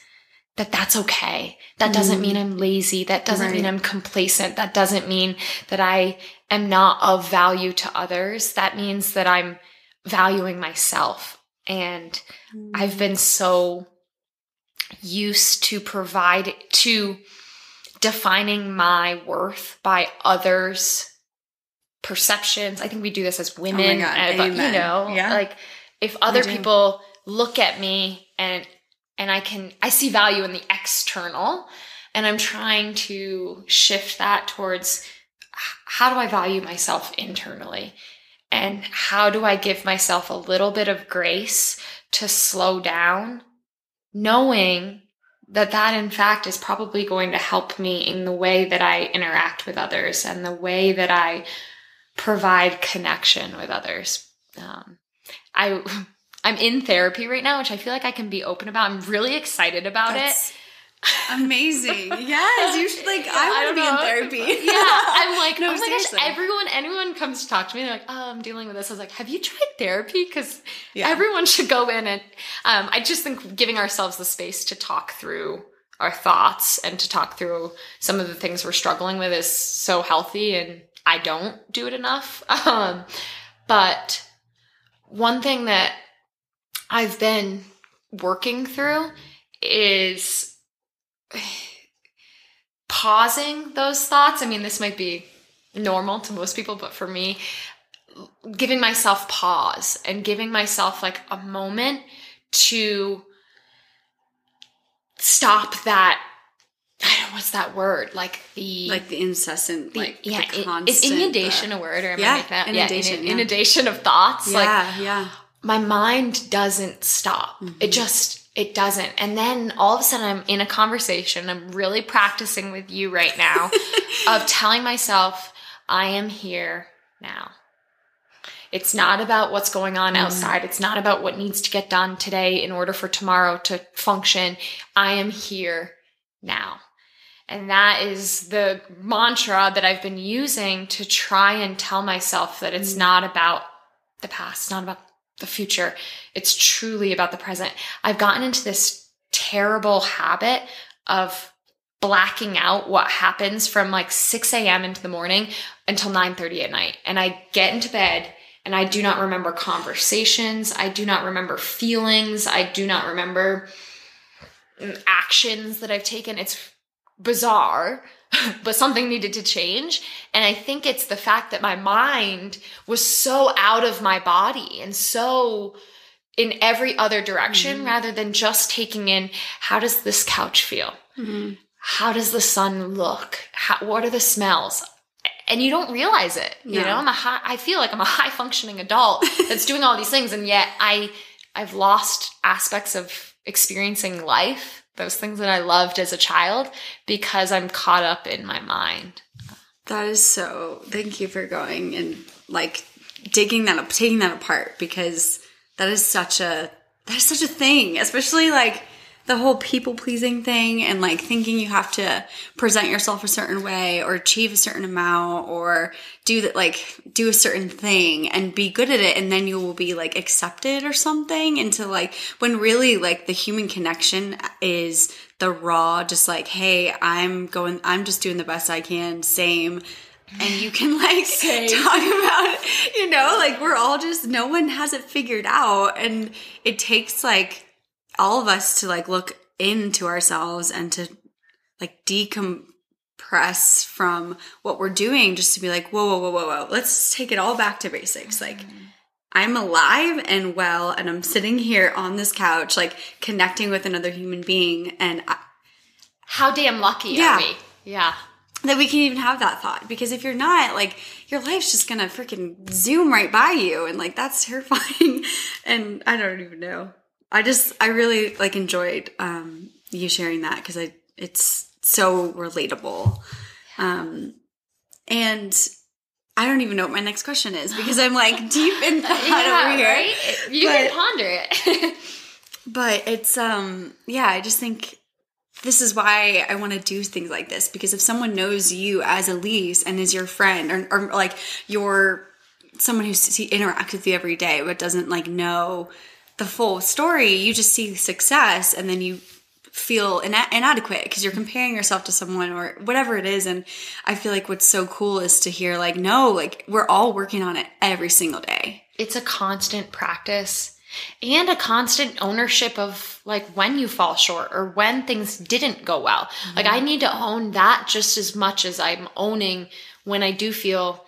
that that's okay. That doesn't mean mm-hmm. I'm lazy. That doesn't right. mean I'm complacent. That doesn't mean that I am not of value to others. That means that I'm valuing myself. And mm. I've been so used to provide to defining my worth by others' perceptions. I think we do this as women, oh uh, but, you know, yeah. like if other people look at me and and I can I see value in the external and I'm trying to shift that towards how do I value myself internally? And how do I give myself a little bit of grace to slow down, knowing that that in fact is probably going to help me in the way that I interact with others and the way that I provide connection with others. Um, I I'm in therapy right now, which I feel like I can be open about. I'm really excited about That's, it. Amazing. [LAUGHS] Yes, you should like. Yeah, I want to be in therapy. [LAUGHS] Yeah, I'm like, [LAUGHS] no, oh my gosh, everyone, anyone comes to talk to me, they're like, oh, I'm dealing with this. I was like, have you tried therapy? Because yeah. everyone should go in and. Um, I just think giving ourselves the space to talk through our thoughts and to talk through some of the things we're struggling with is so healthy, and I don't do it enough. Um, but one thing that I've been working through is pausing those thoughts. I mean, this might be normal to most people, but for me, giving myself pause and giving myself like a moment to stop that I don't know what's that word like the like the incessant the, like yeah the constant, is inundation uh, a word or am yeah, I that inundation, yeah, in, yeah. inundation of thoughts yeah like yeah my mind doesn't stop mm-hmm. it just it doesn't. And then all of a sudden, I'm in a conversation. I'm really practicing with you right now [LAUGHS] of telling myself, I am here now. It's not about what's going on mm. outside. It's not about what needs to get done today in order for tomorrow to function. I am here now. And that is the mantra that I've been using to try and tell myself that it's mm. not about the past, not about the future. It's truly about the present. I've gotten into this terrible habit of blacking out what happens from like 6 a.m. into the morning until 9 30 at night. And I get into bed and I do not remember conversations. I do not remember feelings. I do not remember mm, actions that I've taken. It's bizarre, but something needed to change. And I think it's the fact that my mind was so out of my body and so in every other direction mm-hmm. rather than just taking in how does this couch feel? Mm-hmm. How does the sun look? How, what are the smells? And you don't realize it. You know, I'm a high, I feel like I'm a [LAUGHS] high functioning adult that's doing all these things. And yet I, I've lost aspects of experiencing life those things that I loved as a child because I'm caught up in my mind. That is so. Thank you for going and like digging that up, taking that apart because that is such a that is such a thing, especially like the whole people pleasing thing and like thinking you have to present yourself a certain way or achieve a certain amount or do that like do a certain thing and be good at it and then you will be like accepted or something. Into like when really like the human connection is the raw just like hey i'm going i'm just doing the best i can same. And you can [LAUGHS] like Same. talk about you know like we're all just no one has it figured out. And it takes like all of us to like look into ourselves and to like decompress from what we're doing just to be like whoa whoa whoa whoa whoa let's take it all back to basics like mm-hmm. i'm alive and well and i'm sitting here on this couch like connecting with another human being and I, How damn lucky Yeah. are we? Yeah. that we can even have that thought because if you're not like your life's just gonna freaking zoom right by you and like that's terrifying [LAUGHS] and i don't even know i just i really like enjoyed um you sharing that because i it's so relatable um and i don't even know what my next question is because i'm like [LAUGHS] deep in thought over here right? You But- can ponder it. [LAUGHS] but it's um yeah i just think this is why i want to do things like this because if someone knows you as elise and is your friend or, or like you're someone who interacts with you every day but doesn't like know the full story you just see success and then you feel ina- inadequate because you're comparing yourself to someone or whatever it is. And i feel like what's so cool is to hear like no like we're all working on it every single day. It's a constant practice and a constant ownership of like when you fall short or when things didn't go well. Like mm-hmm. I need to own that just as much as I'm owning when I do feel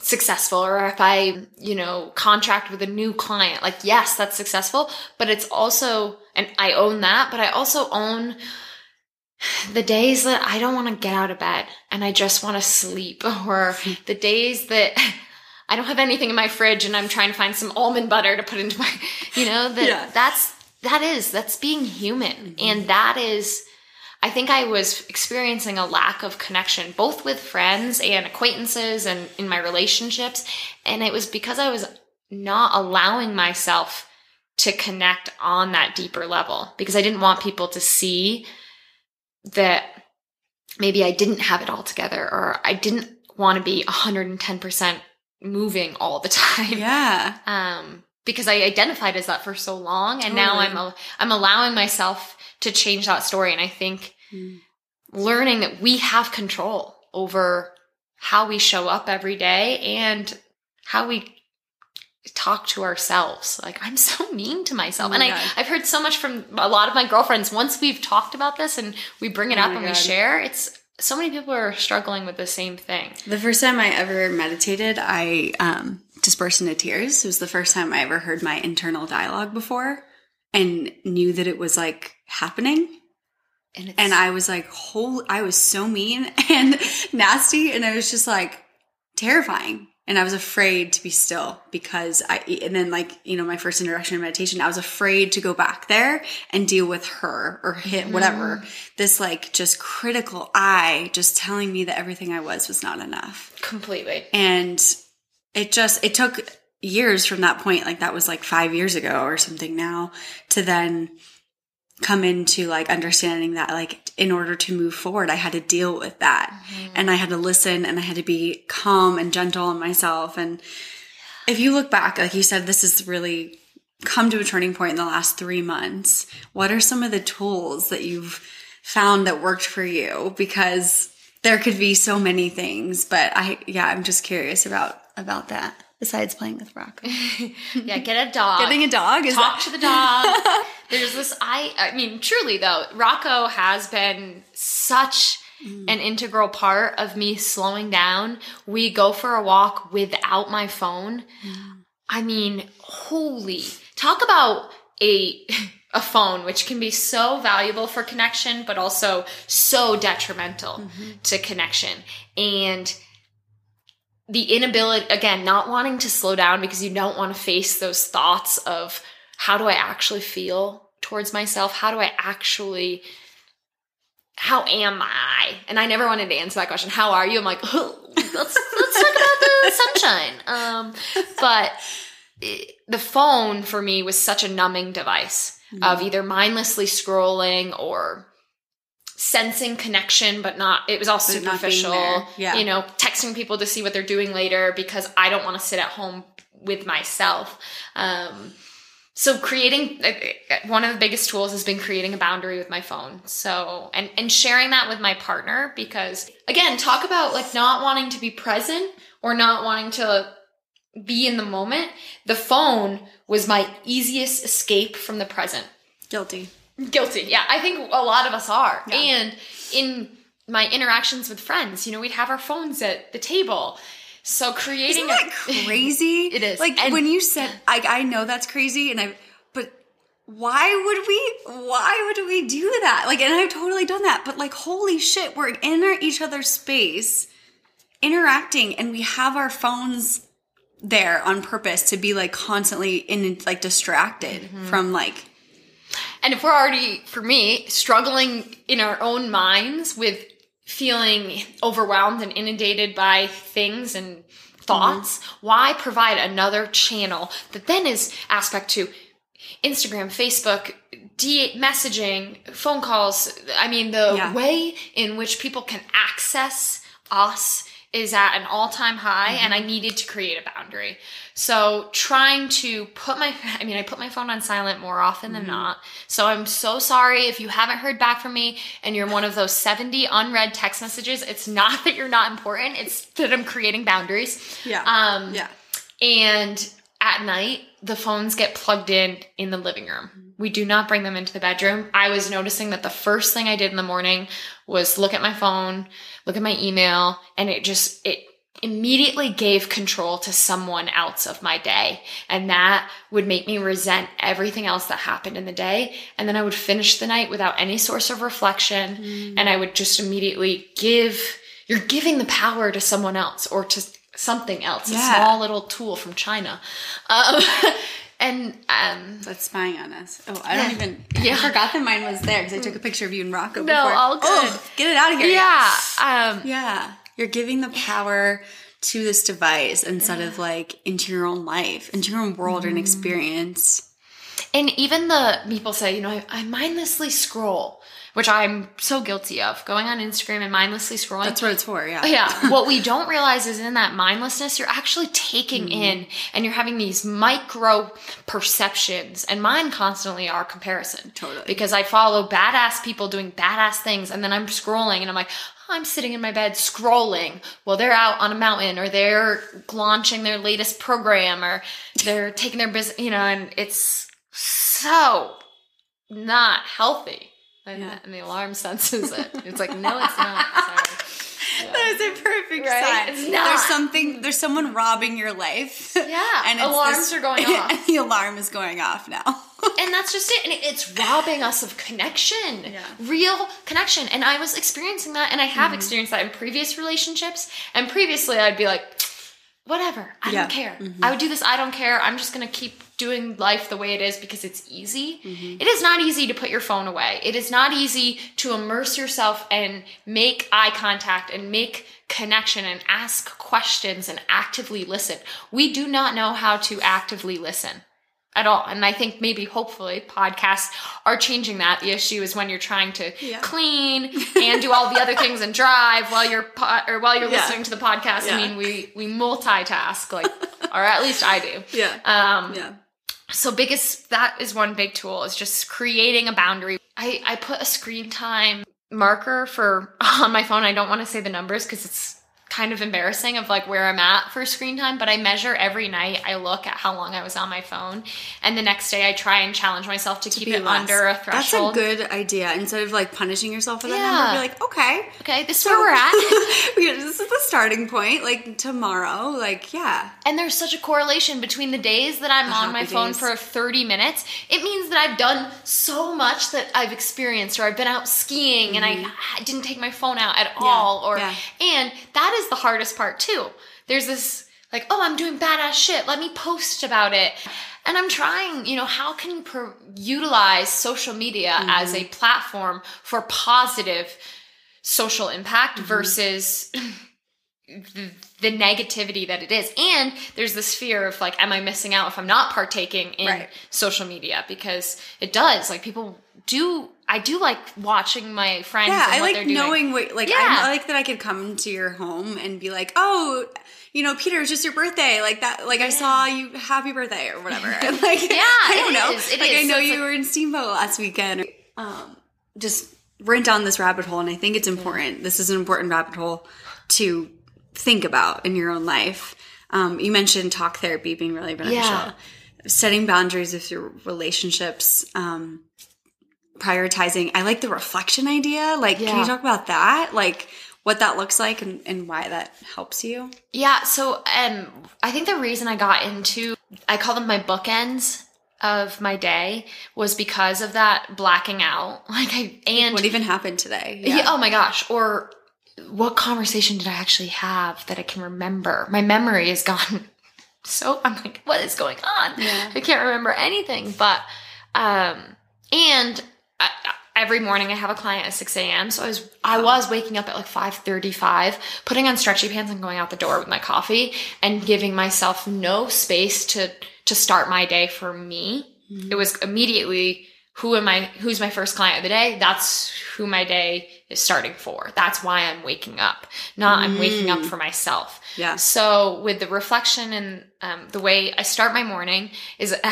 successful or if I, you know, contract with a new client. Like yes, that's successful, but it's also and I own that, but I also own the days that I don't want to get out of bed and I just want to sleep [LAUGHS] or the days that [LAUGHS] I don't have anything in my fridge and I'm trying to find some almond butter to put into my, [LAUGHS] you know, that Yeah. that's, that is, that's being human. Mm-hmm. And that is, I think I was experiencing a lack of connection, both with friends and acquaintances and in my relationships. And it was because I was not allowing myself to connect on that deeper level because I didn't want people to see that maybe I didn't have it all together or I didn't want to be 110% moving all the [LAUGHS] time. yeah Um, because I identified as that for so long and now I'm al- I'm allowing myself to change that story and I think Mm. learning that we have control over how we show up every day and how we talk to ourselves. Like I'm so [LAUGHS] mean to myself. Oh and my I, God. I've heard so much from a lot of my girlfriends. Once we've talked about this and we bring it Oh up and we share, it's so many people are struggling with the same thing. The first time I ever meditated, I um, dispersed into tears. It was the first time I ever heard my internal dialogue before and knew that it was like happening. And, it's, And I was like, holy, I was so mean [LAUGHS] and nasty. And I was just like terrifying. And I was afraid to be still because I, and then like, you know, my first introduction to meditation, I was afraid to go back there and deal with her or him, mm-hmm. whatever. This like just critical eye just telling me that everything I was was not enough completely. and it just it took years from that point like that was like five years ago or something now to then come into like understanding that like in order to move forward i had to deal with that. Mm-hmm. And i had to listen and i had to be calm and gentle on myself. And if you look back like you said this has really come to a turning point in the last three months. What are some of the tools that you've found that worked for you? Because there could be so many things but i yeah i'm just curious about about that besides playing with rocco [LAUGHS] Yeah, get a dog. getting a dog is talk that- to the dog. [LAUGHS] There's this I I mean truly though, Rocco has been such mm. an integral part of me slowing down. We go for a walk without my phone. Mm. I mean, holy. Talk about a [LAUGHS] a phone which can be so valuable for connection but also so detrimental mm-hmm. to connection. And the inability again not wanting to slow down because you don't want to face those thoughts of how do i actually feel towards myself how do i actually how am I? And I never wanted to answer that question. How are you? I'm like, oh, let's let's talk about the [LAUGHS] sunshine. Um, but it, the phone for me was such a numbing device mm-hmm. of either mindlessly scrolling or sensing connection but not it was all superficial yeah. you know texting people to see what they're doing later because i don't want to sit at home with myself. Um, so creating one of the biggest tools has been creating a boundary with my phone. So and and sharing that with my partner because again talk about like not wanting to be present or not wanting to be in the moment. The phone was my easiest escape from the present. Guilty guilty yeah i think a lot of us are yeah. and in my interactions with friends you know we'd have our phones at the table so creating Isn't that a, crazy? [LAUGHS] it is. Like and when you said I I know that's crazy and I but why would we why would we do that? Like and I've totally done that, but like holy shit, we're in our, each other's space interacting and we have our phones there on purpose to be like constantly in like distracted mm-hmm. from like and if we're already for me struggling in our own minds with feeling overwhelmed and inundated by things and thoughts, mm-hmm. why provide another channel that then is aspect to Instagram, Facebook, D- messaging, phone calls. I mean, the yeah. way in which people can access us is at an all-time high mm-hmm. and I needed to create a boundary. So trying to put my [LAUGHS] I mean I put my phone on silent more often than mm-hmm. not. So I'm so sorry if you haven't heard back from me and you're one of those 70 unread text messages. It's not [LAUGHS] that you're not important, it's that I'm creating boundaries. Yeah. Um yeah. And at night the phones get plugged in in the living room. We do not bring them into the bedroom. I was noticing that the first thing I did in the morning was look at my phone, look at my email, and it just, it immediately gave control to someone else of my day. And that would make me resent everything else that happened in the day. And then I would finish the night without any source of reflection. Mm. And I would just immediately give, you're giving the power to someone else or to something else, yeah. a small little tool from China. Um, [LAUGHS] and um, that's spying on us. Oh, I don't even. Yeah. I forgot that mine was there because I took a picture of you in Rocco. No, before. all good. Oh, get it out of here. Yeah. Um, yeah. You're giving the power to this device instead yeah. of like into your own life, into your own world mm. and experience. And even the people say, you know, I, I mindlessly scroll which I'm so guilty of, going on Instagram and mindlessly scrolling. That's what it's for, yeah. Yeah. [LAUGHS] what we don't realize is in that mindlessness, you're actually taking mm-hmm. in and you're having these micro perceptions. And mine constantly are comparison. Totally. Because I follow badass people doing badass things and then I'm scrolling and I'm like, I'm sitting in my bed scrolling. Well, they're out on a mountain or they're launching their latest program or they're taking their business, you know, and it's so not healthy. And, yeah. and the alarm senses it. It's like, no, it's not. [LAUGHS] Sorry. Yeah. That is a perfect right? sign. It's not. There's something. There's someone robbing your life. Yeah, and alarms this, are going [LAUGHS] off. And the alarm is going off now. [LAUGHS] and that's just it. And it's robbing us of connection, yeah. real connection. And I was experiencing that, and I have mm-hmm. experienced that in previous relationships. And previously, I'd be like, [TSK] whatever. I yeah. don't care. Mm-hmm. I would do this. I don't care. I'm just gonna keep doing life the way it is because it's easy. Mm-hmm. It is not easy to put your phone away. It is not easy to immerse yourself and make eye contact and make connection and ask questions and actively listen. We do not know how to actively listen at all. And I think maybe hopefully podcasts are changing that. The issue is when you're trying to yeah. clean [LAUGHS] and do all the other things and drive while you're po- or while you're yeah. listening to the podcast. Yeah. I mean, we we multitask like [LAUGHS] or at least I do. Yeah. Um yeah so biggest that is one big tool is just creating a boundary. I i put a screen time marker for [LAUGHS] on my phone. I don't want to say the numbers because it's kind of embarrassing of like where I'm at for screen time, but I measure every night. I look at how long I was on my phone, and the next day I try and challenge myself to, to keep it less. under a threshold. That's a good idea. Instead of like punishing yourself for that yeah. number, be like, okay, okay, this is so, where we're at. [LAUGHS] this is the starting point. Like tomorrow, like yeah. And there's such a correlation between the days that I'm the on my phone for 30 minutes. It means that I've done so much that I've experienced, or I've been out skiing mm-hmm. and I mm-hmm. didn't take my phone out at yeah. all, or yeah. and that is the hardest part too. There's this like, oh, I'm doing badass shit. Let me post about it. And I'm trying, you know, how can you pro- utilize social media mm-hmm. as a platform for positive social impact mm-hmm. versus the, [CLEARS THROAT] the, negativity that it is. And there's this fear of like, am I missing out if I'm not partaking in right. social media? Because it does. Like people do I do like watching my friends. Yeah, I like knowing what like yeah. I like that I could come to your home and be like, oh, you know, Peter, it's just your birthday. Like that, like yeah. I saw you, happy birthday or whatever. [LAUGHS] Like, yeah, I don't know. Is, like is. I know so you like, were in Steamboat last weekend. Um, just went down this rabbit hole, and I think it's important. This is an important rabbit hole to think about in your own life. Um, you mentioned talk therapy being really beneficial. Yeah. Setting boundaries with your relationships. Um, prioritizing. I like the reflection idea. Like, yeah. can you talk about that? Like, what that looks like and, and why that helps you? Yeah. So, um, I think the reason I got into, I call them my bookends of my day was because of that blacking out. [LAUGHS] Like I, and what even happened today? Yeah. yeah. Oh my gosh. Or what conversation did I actually have that I can remember? My memory is gone. [LAUGHS] So I'm like, what is going on? Yeah. I can't remember anything. But, um, and I, every morning I have a client at 6 a.m. So I was I was waking up at like 5:35, putting on stretchy pants and going out the door with my coffee and giving myself no space to to start my day for me. Mm-hmm. It was immediately who am I who's my first client of the day? That's who my day is starting for. That's why I'm waking up. Not mm. I'm waking up mm. for myself. Yeah. So with the reflection and um, the way I start my morning is [LAUGHS]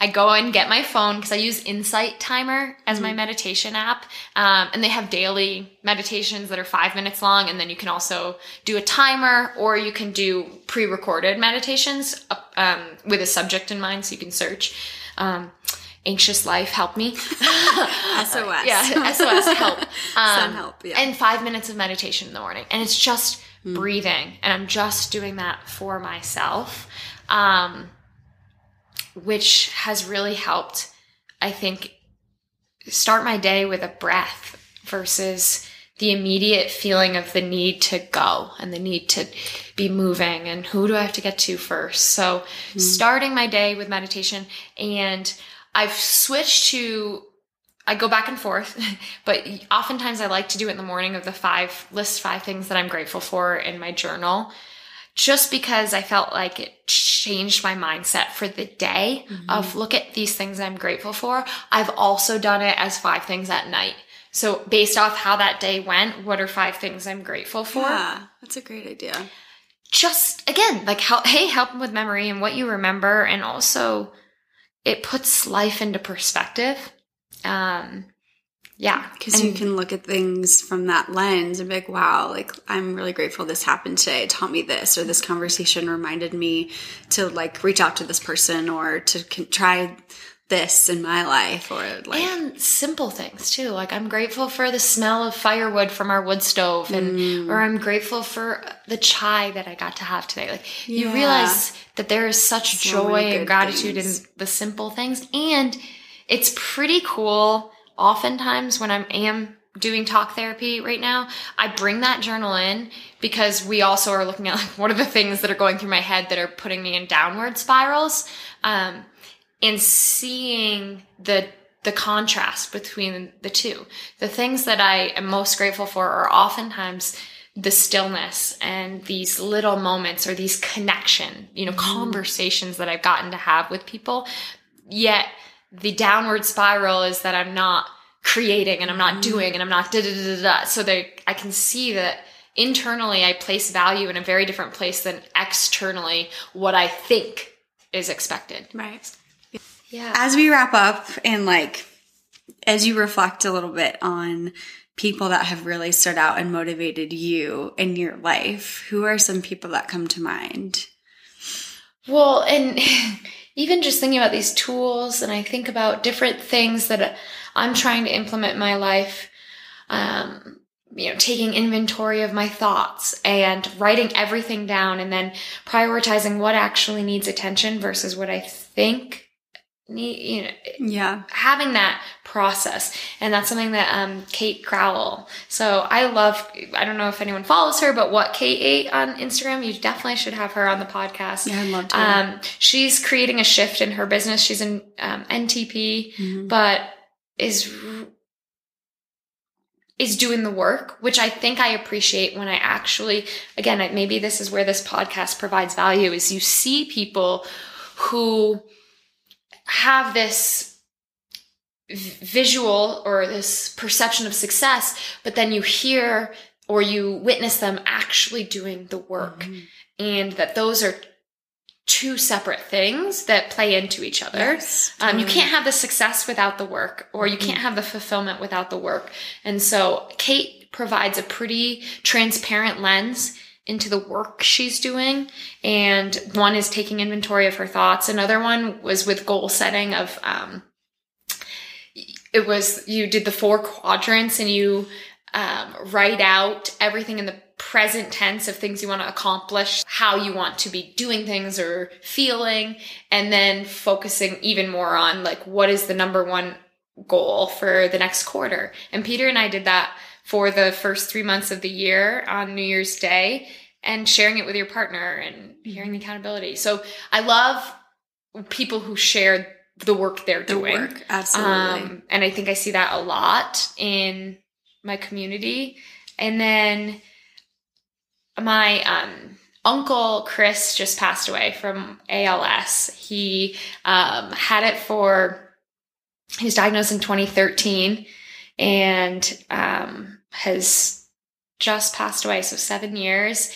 I go and get my phone because I use Insight Timer as mm. my meditation app, um, and they have daily meditations that are five minutes long, and then you can also do a timer or you can do pre-recorded meditations um, with a subject in mind, so you can search. Um, anxious life help me [LAUGHS] [LAUGHS] sos yeah sos help um, some help yeah and five minutes of meditation in the morning and it's just mm. breathing and i'm just doing that for myself um, which has really helped i think start my day with a breath versus the immediate feeling of the need to go and the need to be moving and who do I have to get to first. So mm. starting my day with meditation and I've switched to I go back and forth, [LAUGHS] but oftentimes I like to do it in the morning of the five list five things that I'm grateful for in my journal just because I felt like it changed my mindset for the day mm-hmm. of look at these things I'm grateful for. I've also done it as five things at night. So based off how that day went, what are five things I'm grateful for? Yeah, that's a great idea. Just again, like how hey, help with memory and what you remember and also it puts life into perspective. Um, yeah. Because you can look at things from that lens and be like, wow, like I'm really grateful this happened today. It taught me this, or this conversation reminded me to like reach out to this person or to try this in my life or like and simple things too like i'm grateful for the smell of firewood from our wood stove and mm. or i'm grateful for the chai that i got to have today like yeah. you realize that there is such so joy and gratitude things. in the simple things and it's pretty cool oftentimes when i am doing talk therapy right now i bring that journal in because we also are looking at like [LAUGHS] what are the things that are going through my head that are putting me in downward spirals um, and seeing the the contrast between the two. The things that I am most grateful for are oftentimes the stillness and these little moments or these connection, you know, mm. conversations that I've gotten to have with people. Yet the downward spiral is that I'm not creating and I'm not mm. doing and I'm not da da da da da. So they, I can see that internally I place value in a very different place than externally what I think is expected. Right. Yeah. As we wrap up and like as you reflect a little bit on people that have really stood out and motivated you in your life, who are some people that come to mind? Well, and [LAUGHS] even just thinking about these tools, and I think about different things that I'm trying to implement in my life. Um, you know, taking inventory of my thoughts and writing everything down and then prioritizing what actually needs attention versus what I think you know Yeah. having that process and that's something that um kate crowell so i love i don't know if anyone follows her but what kate ate on instagram you definitely should have her on the podcast Yeah, I'd love to. um she's creating a shift in her business she's in um, ntp Mhm. but is is doing the work which i think i appreciate when i actually again maybe this is where this podcast provides value is you see people who have this visual or this perception of success but then you hear or you witness them actually doing the work Mhm. and that those are two separate things that play into each other Yes, um, you can't have the success without the work, or you can't have the fulfillment without the work. And so Kate provides a pretty transparent lens into the work she's doing. And one is taking inventory of her thoughts. Another one was with goal setting of, um, it was, you did the four quadrants and you, um, write out everything in the present tense of things you want to accomplish, how you want to be doing things or feeling, and then focusing even more on like what is the number one goal for the next quarter. And Peter and I did that for the first three months of the year on New Year's Day and sharing it with your partner and hearing the accountability. So I love people who share the work they're the doing. work. Absolutely. Um, and I think I see that a lot in my community. And then my um, uncle Chris just passed away from ALS. He um, had it for, he was diagnosed in 2013 and um, has just passed away. So seven years.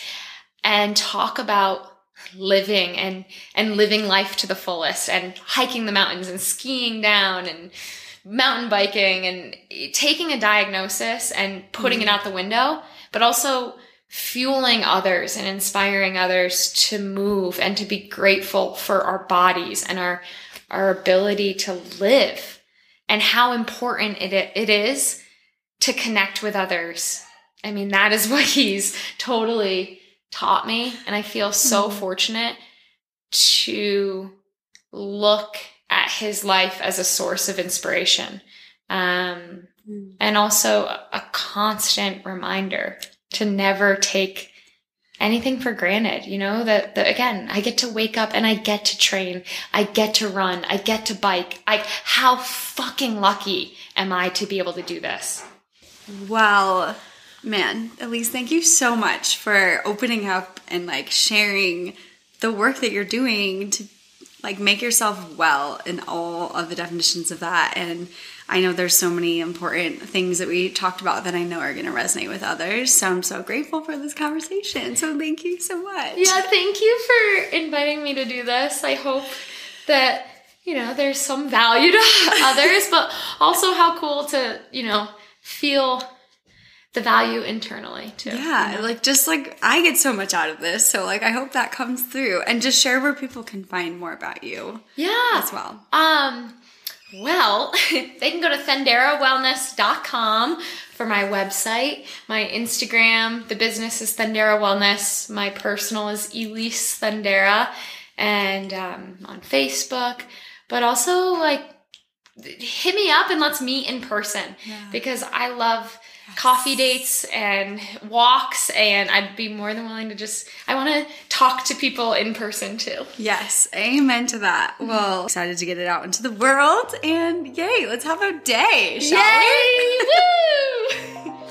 And talk about living and and living life to the fullest and hiking the mountains and skiing down and mountain biking and taking a diagnosis and putting it mm-hmm. out the window but also fueling others and inspiring others to move and to be grateful for our bodies and our our ability to live and how important it it is to connect with others. I mean that is [LAUGHS] what he's totally taught me. And i feel so Mhm. fortunate to look at his life as a source of inspiration um, Mm. and also a, a constant reminder to never take anything for granted you know that, that again i get to wake up and i get to train. I get to run. I get to bike. I how fucking lucky am i to be able to do this Wow. Man, Elise, thank you so much for opening up and like sharing the work that you're doing to like make yourself well in all of the definitions of that. And I know there's so many important things that we talked about that I know are going to resonate with others. So I'm so grateful for this conversation. So thank you so much. Yeah, thank you for inviting me to do this. I hope that, you know, there's some value to [LAUGHS] others, but also how cool to, you know, feel the value internally too. Yeah, like just like I get so much out of this. So like I hope that comes through and just share where people can find more about you Yeah. as well. Um, well, [LAUGHS] they can go to thendarawellness.com for my website. My Instagram, the business is Thendara Wellness. My personal is Elise Thendara. And um, on Facebook. But also, like, hit me up and let's meet in person Yeah. because I love coffee dates and walks and I'd be more than willing to just I want to talk to people in person too. Yes, amen to that. Well, excited to get it out into the world and yay, let's have a day, shall we? Yay! Woo! [LAUGHS]